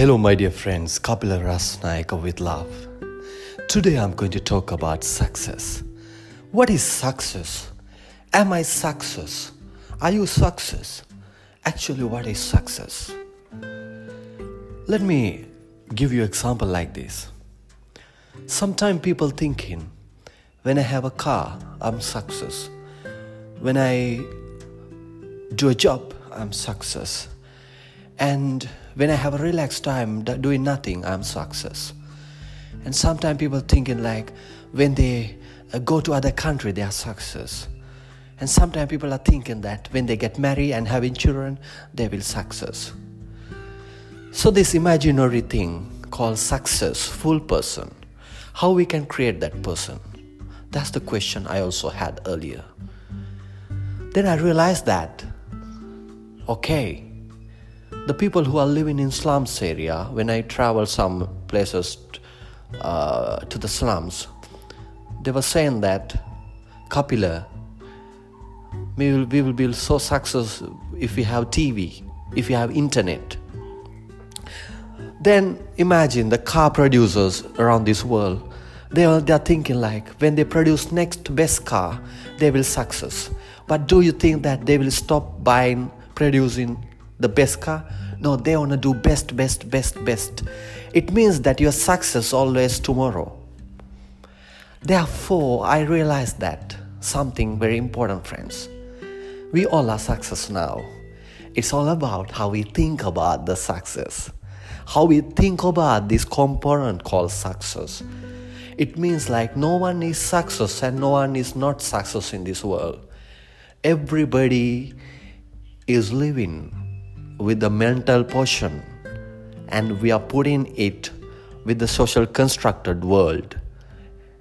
Hello, my dear friends. Kapila Rasnaika with love. Today I'm going to talk about success. What is success? Am I success? Are you success? Actually, what is success? Let me give you example like this. Sometimes people thinking, when I have a car, I'm success. When I do a job, I'm success. And when I have a relaxed time doing nothing, I'm success. And sometimes people thinking like when they uh, go to other country, they are success. And sometimes people are thinking that when they get married and having children, they will success. So this imaginary thing called successful person, how we can create that person? That's the question I also had earlier. Then I realized that, okay, the people who are living in slums area, when I travel some places uh, to the slums, they were saying that Kapila, we will, we will be so successful if we have TV, if we have internet. Then imagine the car producers around this world. They are, they are thinking like when they produce next best car, they will success. But do you think that they will stop buying, producing the best car? No, they want to do best, best, best, best. It means that your success always tomorrow. Therefore, I realized that something very important, friends. We all are success now. It's all about how we think about the success, how we think about this component called success. It means like no one is success and no one is not success in this world. Everybody is living with the mental portion and we are putting it with the social constructed world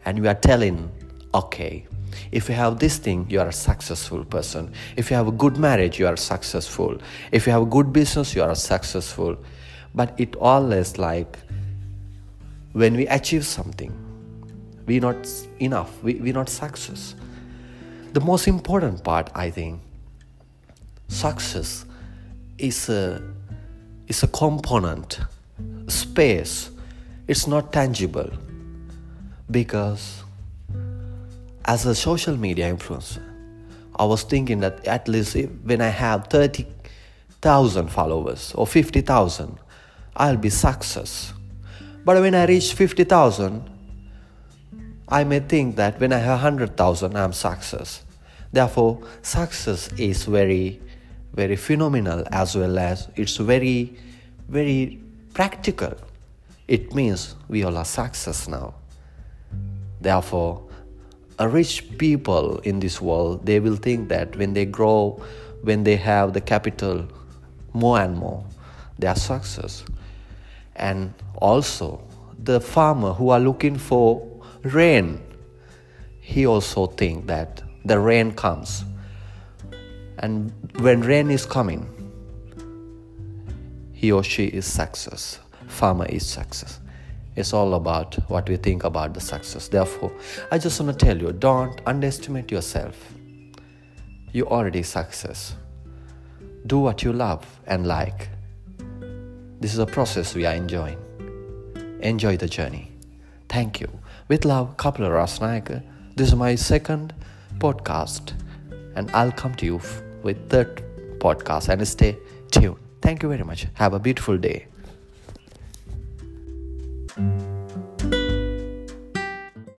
and we are telling okay if you have this thing you are a successful person. If you have a good marriage you are successful. If you have a good business you are successful. But it always like when we achieve something we not enough we, we not success. The most important part i think success is a is a component space. It's not tangible because as a social media influencer i was thinking that at least when i have 30000 followers or 50000 i'll be success. But when i reach 50000 i may think that when i have 100000 i'm success. Therefore success is very very phenomenal as well as it's very very practical. It means we all are success now. Therefore a rich people in this world they will think that when they grow when they have the capital more and more they are success. And also the farmer who are looking for rain he also think that the rain comes and when rain is coming, he or she is success. Farmer is success. It's all about what we think about the success. Therefore, I just want to tell you don't underestimate yourself. You already success. Do what you love and like. This is a process we are enjoying. Enjoy the journey. Thank you. With love, Kapila Rasnaika. This is my second podcast, and I'll come to you with third podcast and stay tuned. Thank you very much. Have a beautiful day.